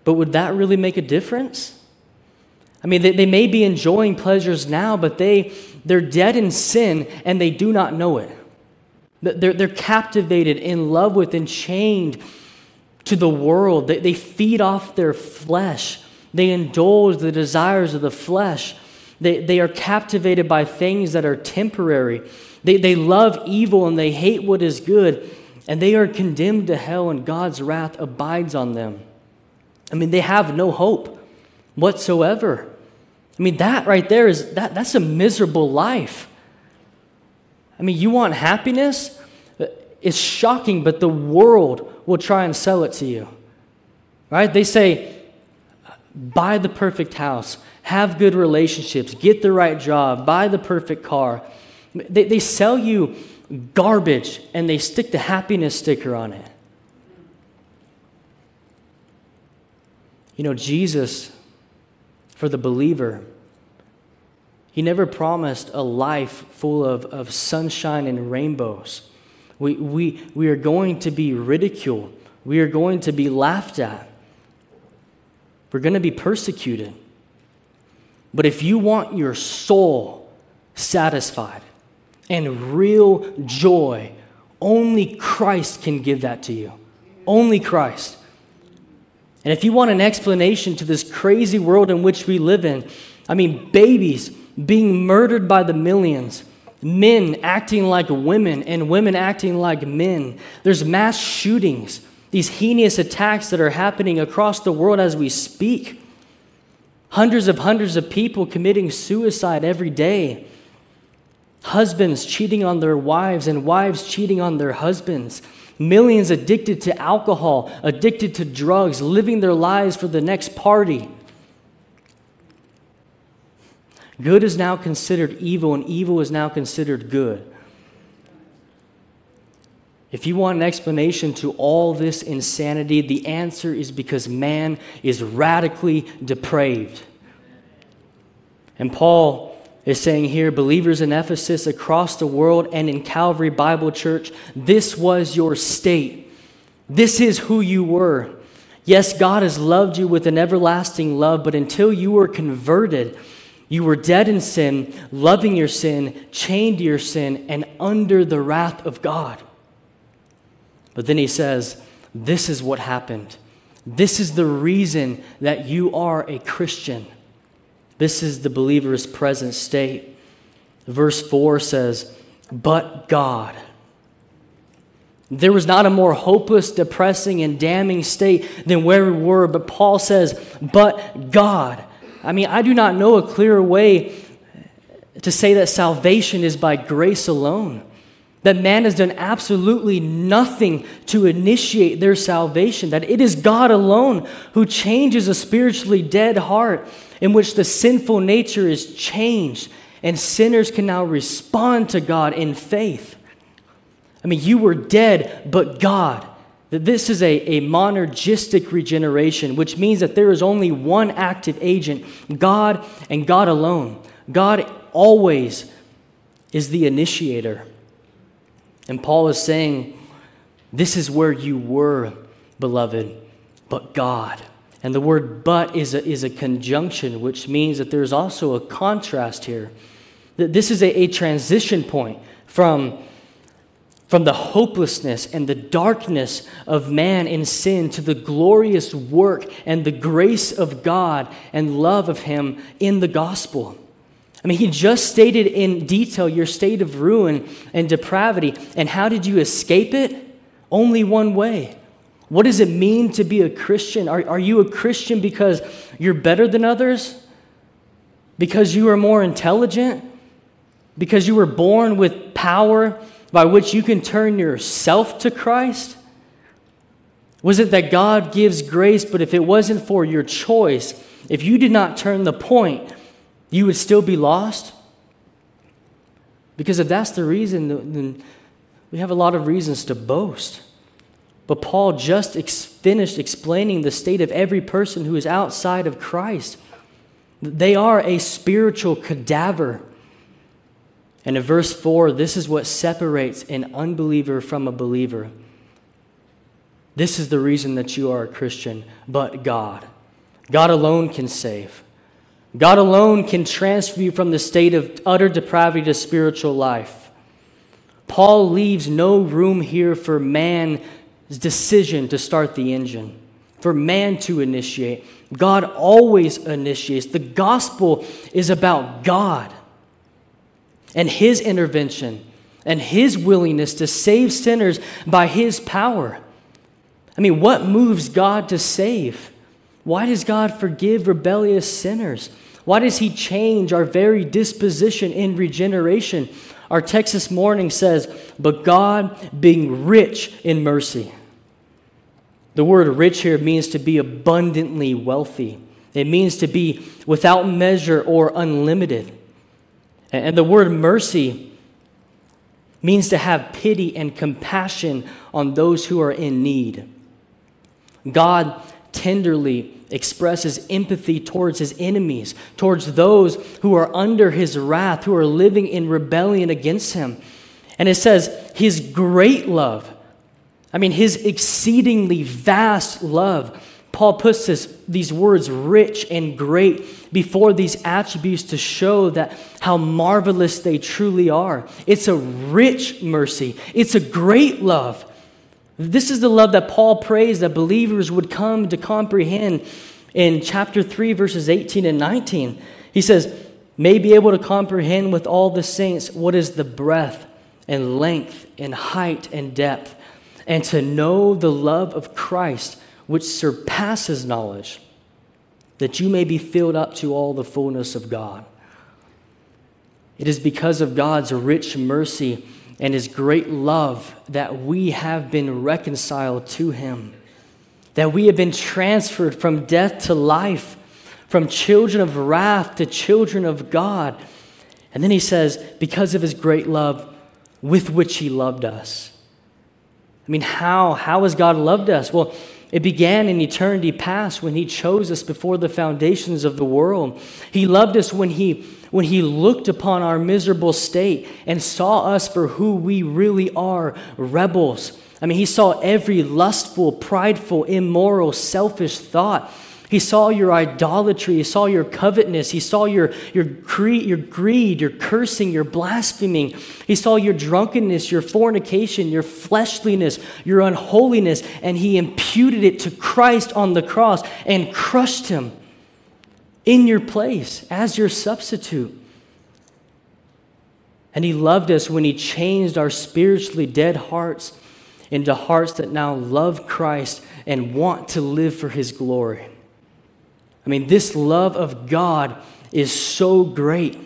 But would that really make a difference? I mean, they, they may be enjoying pleasures now, but they, they're dead in sin and they do not know it. They're, they're captivated, in love with, and chained to the world. They, they feed off their flesh. They indulge the desires of the flesh. They, they are captivated by things that are temporary. They, they love evil and they hate what is good, and they are condemned to hell, and God's wrath abides on them. I mean, they have no hope whatsoever. I mean, that right there is that, that's a miserable life. I mean, you want happiness? It's shocking, but the world will try and sell it to you. Right? They say, buy the perfect house, have good relationships, get the right job, buy the perfect car. They, they sell you garbage and they stick the happiness sticker on it. You know, Jesus, for the believer, he never promised a life full of, of sunshine and rainbows. We, we, we are going to be ridiculed, we are going to be laughed at, we're going to be persecuted. But if you want your soul satisfied and real joy, only Christ can give that to you. Only Christ. And if you want an explanation to this crazy world in which we live in, I mean, babies being murdered by the millions, men acting like women, and women acting like men. There's mass shootings, these heinous attacks that are happening across the world as we speak. Hundreds of hundreds of people committing suicide every day. Husbands cheating on their wives and wives cheating on their husbands. Millions addicted to alcohol, addicted to drugs, living their lives for the next party. Good is now considered evil, and evil is now considered good. If you want an explanation to all this insanity, the answer is because man is radically depraved. And Paul is saying here, believers in Ephesus, across the world, and in Calvary Bible Church, this was your state. This is who you were. Yes, God has loved you with an everlasting love, but until you were converted, you were dead in sin, loving your sin, chained to your sin, and under the wrath of God. But then he says, This is what happened. This is the reason that you are a Christian. This is the believer's present state. Verse 4 says, But God. There was not a more hopeless, depressing, and damning state than where we were, but Paul says, But God. I mean, I do not know a clearer way to say that salvation is by grace alone. That man has done absolutely nothing to initiate their salvation. That it is God alone who changes a spiritually dead heart in which the sinful nature is changed and sinners can now respond to God in faith. I mean, you were dead, but God that this is a, a monergistic regeneration, which means that there is only one active agent God and God alone. God always is the initiator. And Paul is saying, This is where you were, beloved, but God. And the word but is a, is a conjunction, which means that there's also a contrast here. That this is a, a transition point from from the hopelessness and the darkness of man in sin to the glorious work and the grace of God and love of Him in the gospel. I mean, he just stated in detail your state of ruin and depravity. And how did you escape it? Only one way. What does it mean to be a Christian? Are, are you a Christian because you're better than others? Because you are more intelligent? Because you were born with power by which you can turn yourself to Christ? Was it that God gives grace, but if it wasn't for your choice, if you did not turn the point, you would still be lost? Because if that's the reason, then we have a lot of reasons to boast. But Paul just ex- finished explaining the state of every person who is outside of Christ. They are a spiritual cadaver. And in verse 4, this is what separates an unbeliever from a believer. This is the reason that you are a Christian, but God. God alone can save. God alone can transfer you from the state of utter depravity to spiritual life. Paul leaves no room here for man's decision to start the engine, for man to initiate. God always initiates. The gospel is about God and His intervention and His willingness to save sinners by His power. I mean, what moves God to save? Why does God forgive rebellious sinners? Why does He change our very disposition in regeneration? Our text this morning says, But God being rich in mercy. The word rich here means to be abundantly wealthy, it means to be without measure or unlimited. And the word mercy means to have pity and compassion on those who are in need. God tenderly expresses empathy towards his enemies, towards those who are under his wrath, who are living in rebellion against him. And it says, his great love, I mean, his exceedingly vast love. Paul puts this, these words, rich and great, before these attributes to show that how marvelous they truly are. It's a rich mercy, it's a great love. This is the love that Paul prays that believers would come to comprehend in chapter 3, verses 18 and 19. He says, May be able to comprehend with all the saints what is the breadth and length and height and depth, and to know the love of Christ which surpasses knowledge, that you may be filled up to all the fullness of God. It is because of God's rich mercy and his great love that we have been reconciled to him, that we have been transferred from death to life, from children of wrath to children of God. And then he says, because of his great love with which he loved us. I mean, how? How has God loved us? Well, it began in eternity past when he chose us before the foundations of the world. He loved us when he when he looked upon our miserable state and saw us for who we really are rebels. I mean, he saw every lustful, prideful, immoral, selfish thought. He saw your idolatry. He saw your covetousness. He saw your, your, cre- your greed, your cursing, your blaspheming. He saw your drunkenness, your fornication, your fleshliness, your unholiness, and he imputed it to Christ on the cross and crushed him in your place as your substitute. And He loved us when He changed our spiritually dead hearts into hearts that now love Christ and want to live for His glory. I mean, this love of God is so great.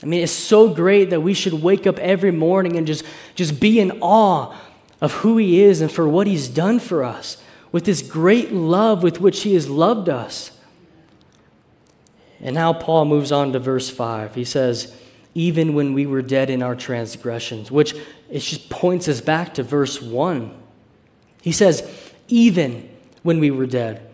I mean, it's so great that we should wake up every morning and just, just be in awe of who He is and for what He's done for us with this great love with which He has loved us. And now Paul moves on to verse 5. He says, Even when we were dead in our transgressions, which it just points us back to verse 1. He says, Even when we were dead,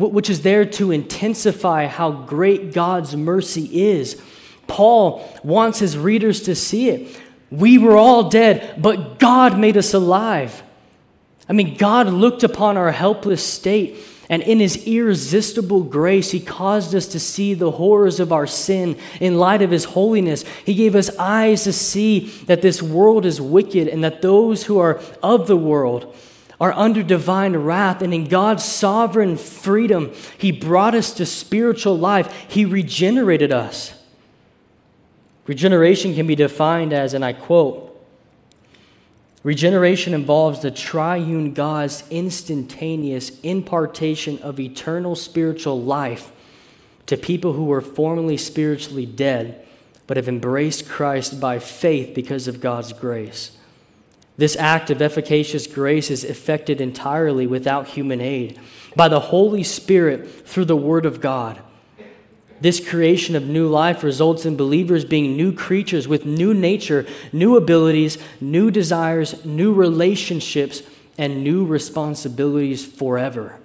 which is there to intensify how great God's mercy is. Paul wants his readers to see it. We were all dead, but God made us alive. I mean, God looked upon our helpless state and in his irresistible grace, he caused us to see the horrors of our sin in light of his holiness. He gave us eyes to see that this world is wicked and that those who are of the world are under divine wrath. And in God's sovereign freedom, he brought us to spiritual life. He regenerated us. Regeneration can be defined as, and I quote, Regeneration involves the triune God's instantaneous impartation of eternal spiritual life to people who were formerly spiritually dead but have embraced Christ by faith because of God's grace. This act of efficacious grace is effected entirely without human aid by the Holy Spirit through the Word of God. This creation of new life results in believers being new creatures with new nature, new abilities, new desires, new relationships, and new responsibilities forever.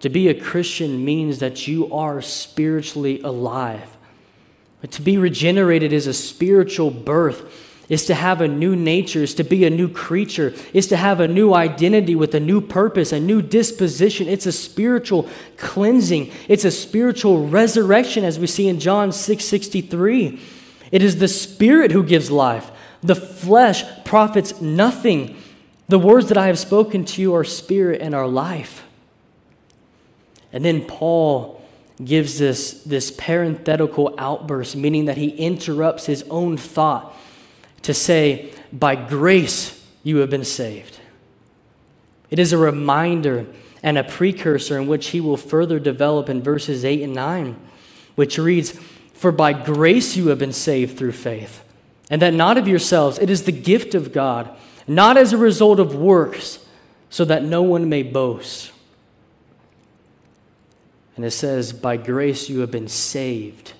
To be a Christian means that you are spiritually alive. But to be regenerated is a spiritual birth is to have a new nature, is to be a new creature, is to have a new identity with a new purpose, a new disposition. It's a spiritual cleansing. It's a spiritual resurrection, as we see in John 6 63. It is the Spirit who gives life. The flesh profits nothing. The words that I have spoken to you are spirit and are life. And then Paul gives this, this parenthetical outburst, meaning that he interrupts his own thought to say, By grace you have been saved. It is a reminder and a precursor in which he will further develop in verses 8 and 9, which reads, For by grace you have been saved through faith, and that not of yourselves, it is the gift of God, not as a result of works, so that no one may boast. And it says, By grace you have been saved.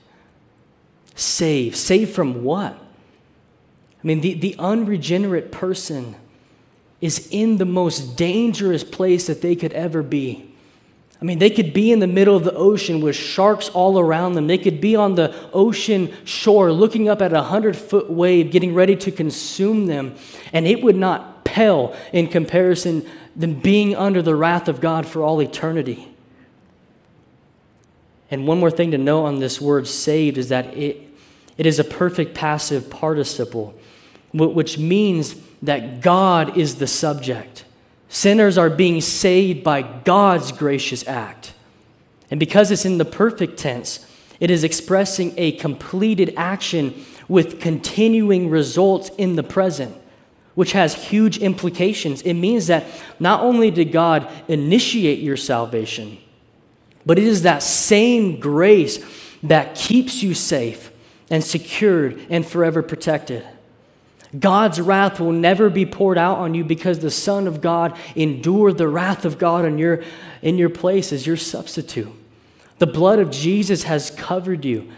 Saved. Saved from what? I mean, the, the unregenerate person is in the most dangerous place that they could ever be. I mean, they could be in the middle of the ocean with sharks all around them. They could be on the ocean shore looking up at a hundred foot wave, getting ready to consume them, and it would not pale in comparison than being under the wrath of God for all eternity. And one more thing to know on this word saved is that it, it is a perfect passive participle, which means that God is the subject. Sinners are being saved by God's gracious act. And because it's in the perfect tense, it is expressing a completed action with continuing results in the present, which has huge implications. It means that not only did God initiate your salvation, but it is that same grace that keeps you safe and secured and forever protected. God's wrath will never be poured out on you because the Son of God endured the wrath of God in your, in your place as your substitute. The blood of Jesus has covered you.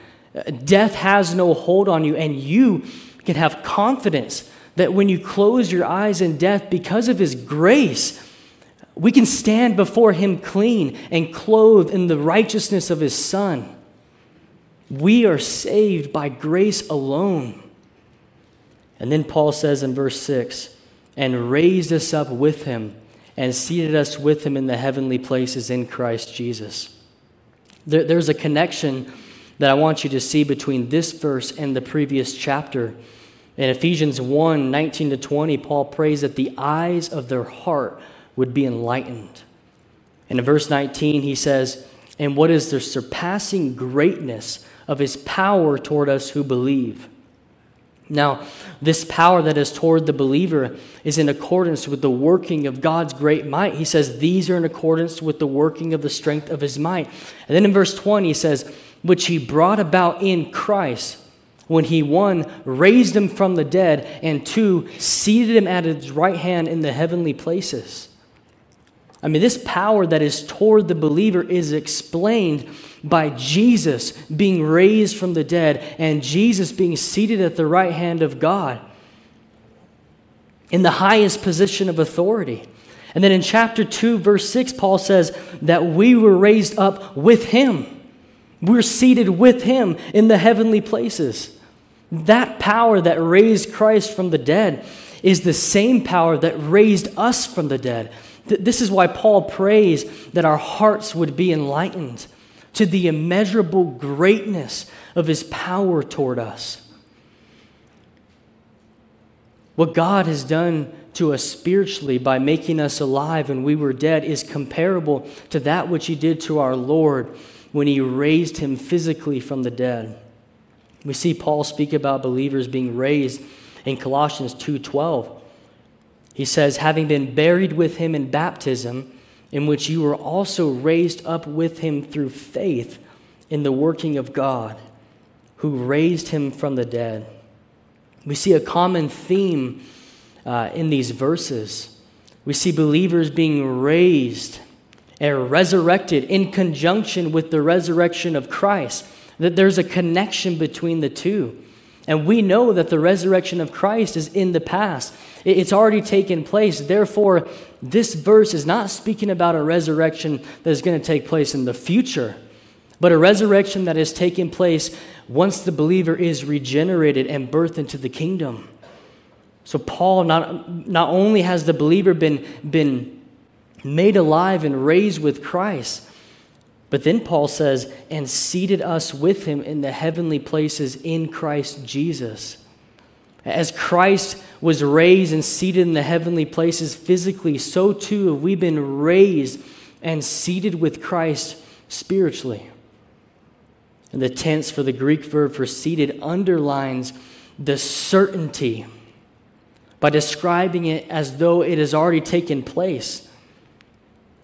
Death has no hold on you, and you can have confidence that when you close your eyes in death, because of His grace, we can stand before Him clean and clothed in the righteousness of His Son. We are saved by grace alone. And then Paul says in verse 6 and raised us up with Him and seated us with Him in the heavenly places in Christ Jesus. There, there's a connection that I want you to see between this verse and the previous chapter. In Ephesians 1 19 to 20, Paul prays that the eyes of their heart would be enlightened. And in verse 19, he says, And what is the surpassing greatness of his power toward us who believe? Now, this power that is toward the believer is in accordance with the working of God's great might. He says, These are in accordance with the working of the strength of his might. And then in verse 20, he says, Which he brought about in Christ when he, one, raised him from the dead, and two, seated him at his right hand in the heavenly places. I mean, this power that is toward the believer is explained by Jesus being raised from the dead and Jesus being seated at the right hand of God in the highest position of authority. And then in chapter 2, verse 6, Paul says that we were raised up with him. We're seated with him in the heavenly places. That power that raised Christ from the dead is the same power that raised us from the dead. This is why Paul prays that our hearts would be enlightened to the immeasurable greatness of his power toward us. What God has done to us spiritually by making us alive when we were dead is comparable to that which he did to our Lord when he raised him physically from the dead. We see Paul speak about believers being raised in Colossians 2:12. He says, having been buried with him in baptism, in which you were also raised up with him through faith in the working of God, who raised him from the dead. We see a common theme uh, in these verses. We see believers being raised and resurrected in conjunction with the resurrection of Christ, that there's a connection between the two. And we know that the resurrection of Christ is in the past. It's already taken place. Therefore, this verse is not speaking about a resurrection that is going to take place in the future, but a resurrection that is taking place once the believer is regenerated and birthed into the kingdom. So, Paul, not, not only has the believer been, been made alive and raised with Christ, But then Paul says, and seated us with him in the heavenly places in Christ Jesus. As Christ was raised and seated in the heavenly places physically, so too have we been raised and seated with Christ spiritually. And the tense for the Greek verb for seated underlines the certainty by describing it as though it has already taken place.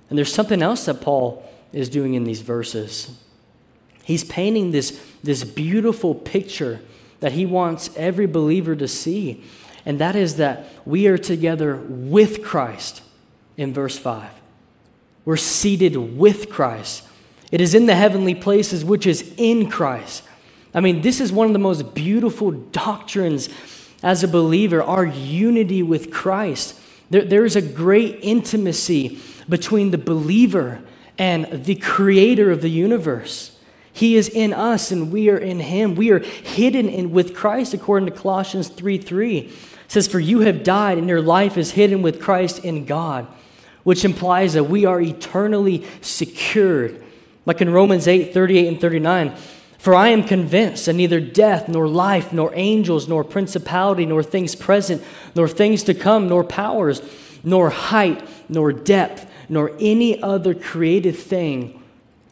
And there's something else that Paul is doing in these verses. He's painting this, this beautiful picture that he wants every believer to see, and that is that we are together with Christ in verse 5. We're seated with Christ. It is in the heavenly places, which is in Christ. I mean, this is one of the most beautiful doctrines as a believer, our unity with Christ. There, there is a great intimacy between the believer and the creator of the universe. He is in us and we are in him. We are hidden in, with Christ according to Colossians 3 3. It says, For you have died and your life is hidden with Christ in God, which implies that we are eternally secured. Like in Romans 8 38 and 39. For I am convinced that neither death, nor life, nor angels, nor principality, nor things present, nor things to come, nor powers, nor height, nor depth, nor any other created thing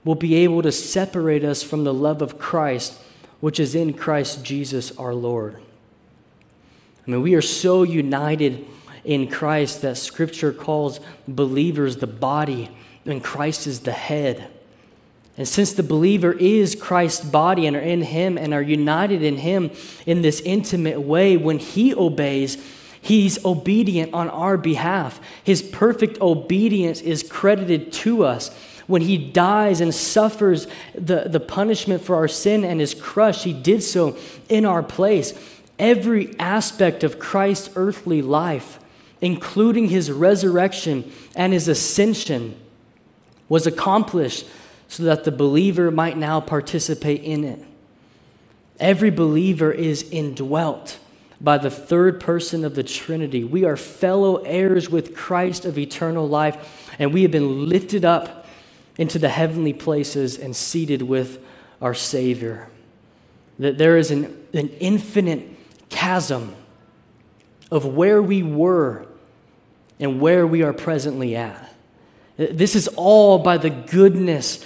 will be able to separate us from the love of Christ, which is in Christ Jesus our Lord. I mean, we are so united in Christ that Scripture calls believers the body, and Christ is the head. And since the believer is Christ's body and are in Him and are united in Him in this intimate way, when He obeys, He's obedient on our behalf. His perfect obedience is credited to us. When he dies and suffers the, the punishment for our sin and is crushed, he did so in our place. Every aspect of Christ's earthly life, including his resurrection and his ascension, was accomplished so that the believer might now participate in it. Every believer is indwelt by the third person of the Trinity. We are fellow heirs with Christ of eternal life, and we have been lifted up into the heavenly places and seated with our Savior. That there is an, an infinite chasm of where we were and where we are presently at. This is all by the goodness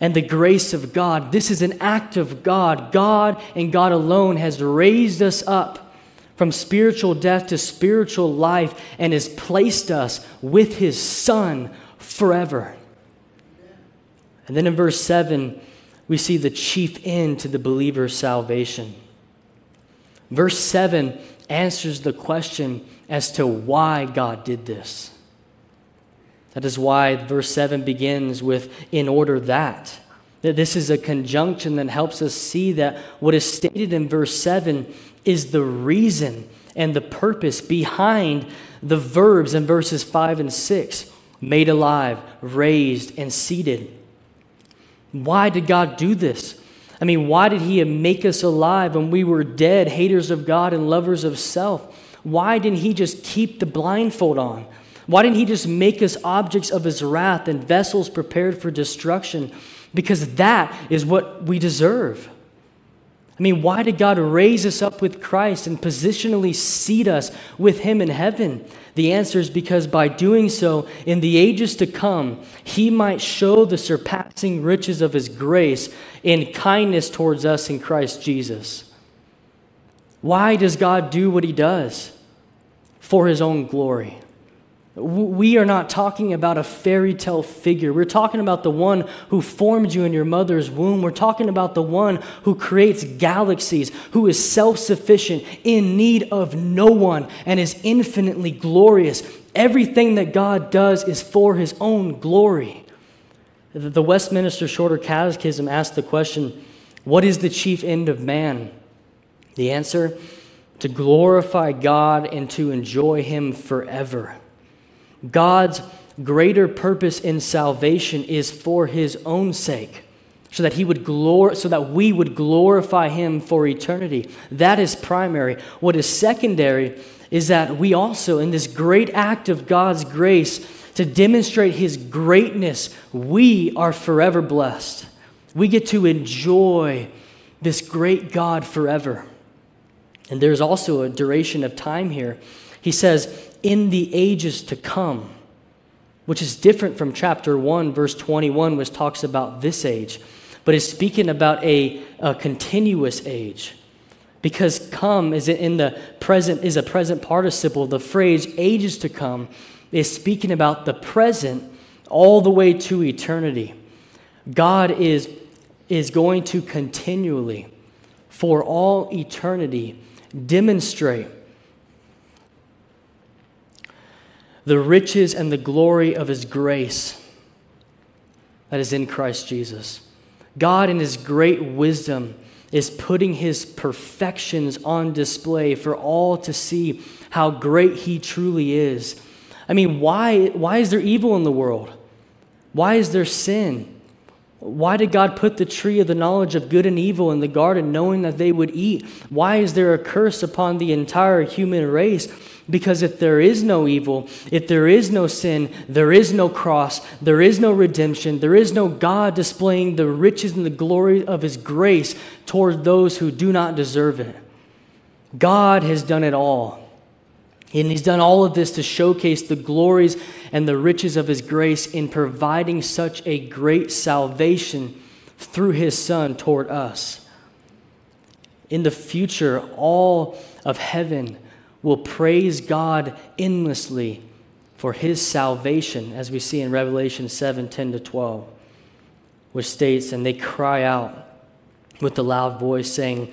and the grace of God. This is an act of God. God and God alone has raised us up from spiritual death to spiritual life and has placed us with his Son forever. And then in verse 7, we see the chief end to the believer's salvation. Verse 7 answers the question as to why God did this. That is why verse 7 begins with, in order that. That this is a conjunction that helps us see that what is stated in verse 7 is the reason and the purpose behind the verbs in verses 5 and 6 made alive, raised, and seated. Why did God do this? I mean, why did He make us alive when we were dead, haters of God and lovers of self? Why didn't He just keep the blindfold on? Why didn't He just make us objects of His wrath and vessels prepared for destruction? Because that is what we deserve. I mean, why did God raise us up with Christ and positionally seat us with Him in heaven? The answer is because by doing so, in the ages to come, He might show the surpassing riches of His grace in kindness towards us in Christ Jesus. Why does God do what He does? For His own glory. We are not talking about a fairy tale figure. We're talking about the one who formed you in your mother's womb. We're talking about the one who creates galaxies, who is self sufficient, in need of no one, and is infinitely glorious. Everything that God does is for his own glory. The Westminster Shorter Catechism asks the question What is the chief end of man? The answer to glorify God and to enjoy him forever. God's greater purpose in salvation is for his own sake so that he would glor- so that we would glorify him for eternity that is primary what is secondary is that we also in this great act of God's grace to demonstrate his greatness, we are forever blessed. We get to enjoy this great God forever. And there's also a duration of time here. He says, in the ages to come, which is different from chapter 1, verse 21, which talks about this age, but is speaking about a, a continuous age. Because come is in the present is a present participle. The phrase ages to come is speaking about the present all the way to eternity. God is, is going to continually, for all eternity, demonstrate the riches and the glory of his grace that is in Christ Jesus. God, in his great wisdom, is putting his perfections on display for all to see how great he truly is. I mean, why, why is there evil in the world? Why is there sin? Why did God put the tree of the knowledge of good and evil in the garden, knowing that they would eat? Why is there a curse upon the entire human race? Because if there is no evil, if there is no sin, there is no cross, there is no redemption, there is no God displaying the riches and the glory of His grace toward those who do not deserve it. God has done it all. And He's done all of this to showcase the glories and the riches of His grace in providing such a great salvation through His Son toward us. In the future, all of heaven will praise God endlessly for His salvation, as we see in Revelation 7 10 to 12, which states, And they cry out with a loud voice, saying,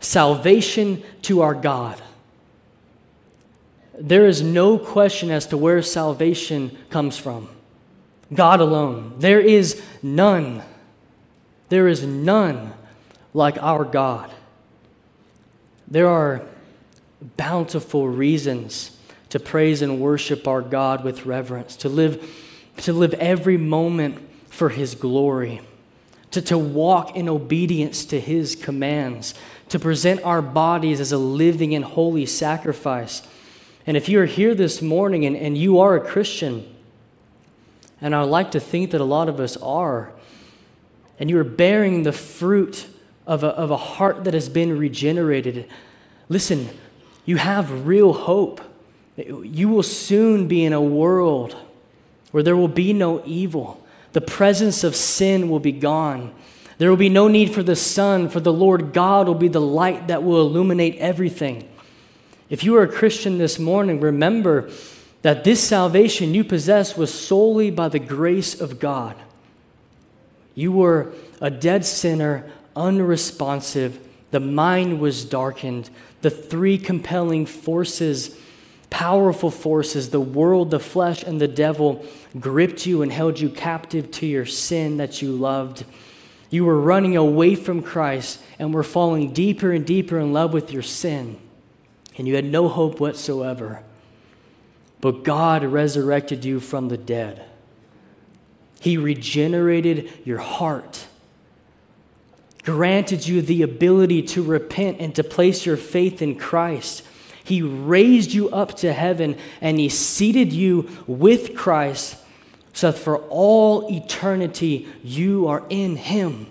salvation to our God. There is no question as to where salvation comes from. God alone. There is none. There is none like our God. There are bountiful reasons to praise and worship our God with reverence, to live, to live every moment for His glory, to, to walk in obedience to His commands, to present our bodies as a living and holy sacrifice. And if you are here this morning and, and you are a Christian, and I like to think that a lot of us are, and you are bearing the fruit of a, of a heart that has been regenerated, listen, you have real hope. You will soon be in a world where there will be no evil. The presence of sin will be gone. There will be no need for the sun, for the Lord God will be the light that will illuminate everything. If you are a Christian this morning, remember that this salvation you possess was solely by the grace of God. You were a dead sinner, unresponsive, the mind was darkened. The three compelling forces, powerful forces, the world, the flesh, and the devil, gripped you and held you captive to your sin that you loved. You were running away from Christ and were falling deeper and deeper in love with your sin, and you had no hope whatsoever. But God resurrected you from the dead. He regenerated your heart, granted you the ability to repent and to place your faith in Christ. He raised you up to heaven and He seated you with Christ so for all eternity you are in Him.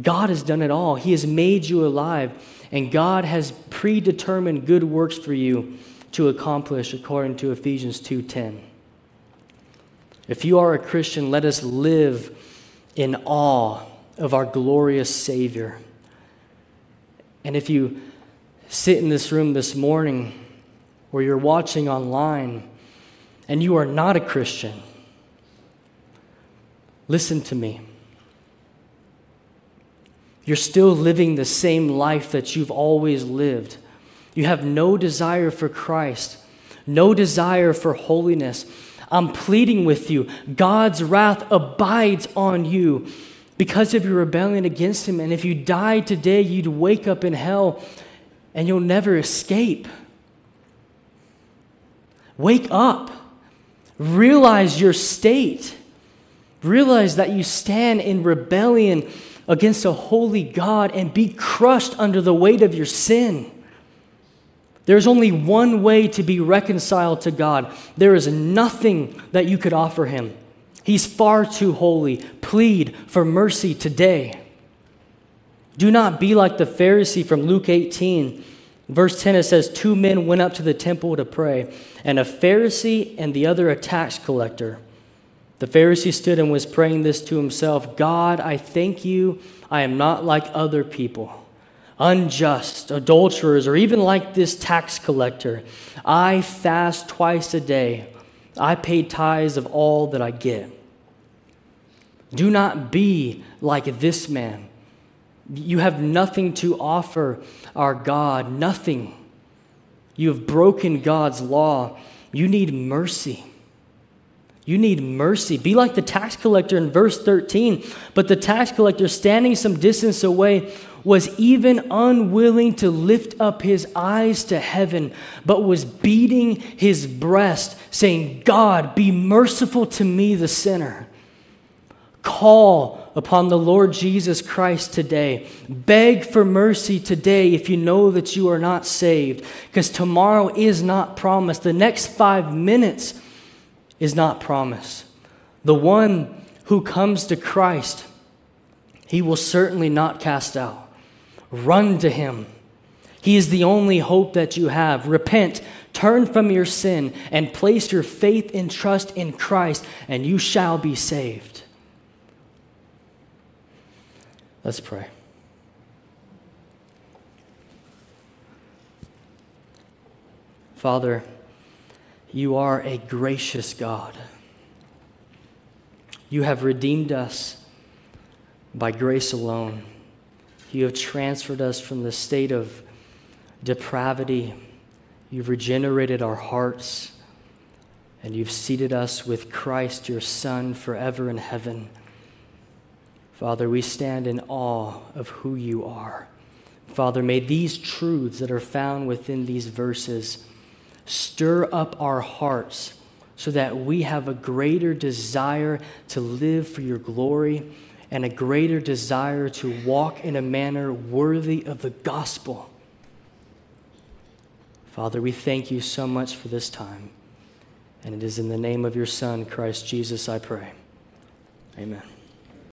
God has done it all. He has made you alive, and God has predetermined good works for you to accomplish according to Ephesians 2:10. If you are a Christian, let us live in awe of our glorious Savior. And if you sit in this room this morning or you're watching online, and you are not a Christian, listen to me. You're still living the same life that you've always lived. You have no desire for Christ, no desire for holiness. I'm pleading with you. God's wrath abides on you because of your rebellion against Him. And if you died today, you'd wake up in hell and you'll never escape. Wake up. Realize your state. Realize that you stand in rebellion against a holy God and be crushed under the weight of your sin. There's only one way to be reconciled to God. There is nothing that you could offer him. He's far too holy. Plead for mercy today. Do not be like the Pharisee from Luke 18. Verse 10 it says, Two men went up to the temple to pray, and a Pharisee and the other a tax collector. The Pharisee stood and was praying this to himself God, I thank you, I am not like other people unjust, adulterers, or even like this tax collector. I fast twice a day. I pay tithes of all that I get. Do not be like this man. You have nothing to offer our God, nothing. You have broken God's law. You need mercy. You need mercy. Be like the tax collector in verse 13. But the tax collector, standing some distance away, was even unwilling to lift up his eyes to heaven, but was beating his breast, saying, God, be merciful to me, the sinner. Call upon the Lord Jesus Christ today. Beg for mercy today if you know that you are not saved, because tomorrow is not promised. The next five minutes is not promised. The one who comes to Christ, he will certainly not cast out. Run to him. He is the only hope that you have. Repent, turn from your sin, and place your faith and trust in Christ, and you shall be saved. Let's pray. Father, you are a gracious God. You have redeemed us by grace alone. You have transferred us from the state of depravity. You've regenerated our hearts. And you've seated us with Christ, your Son, forever in heaven. Father, we stand in awe of who you are. Father, may these truths that are found within these verses stir up our hearts so that we have a greater desire to live for your glory and a greater desire to walk in a manner worthy of the gospel. Father, we thank you so much for this time. And it is in the name of your Son, Christ Jesus, I pray. Amen.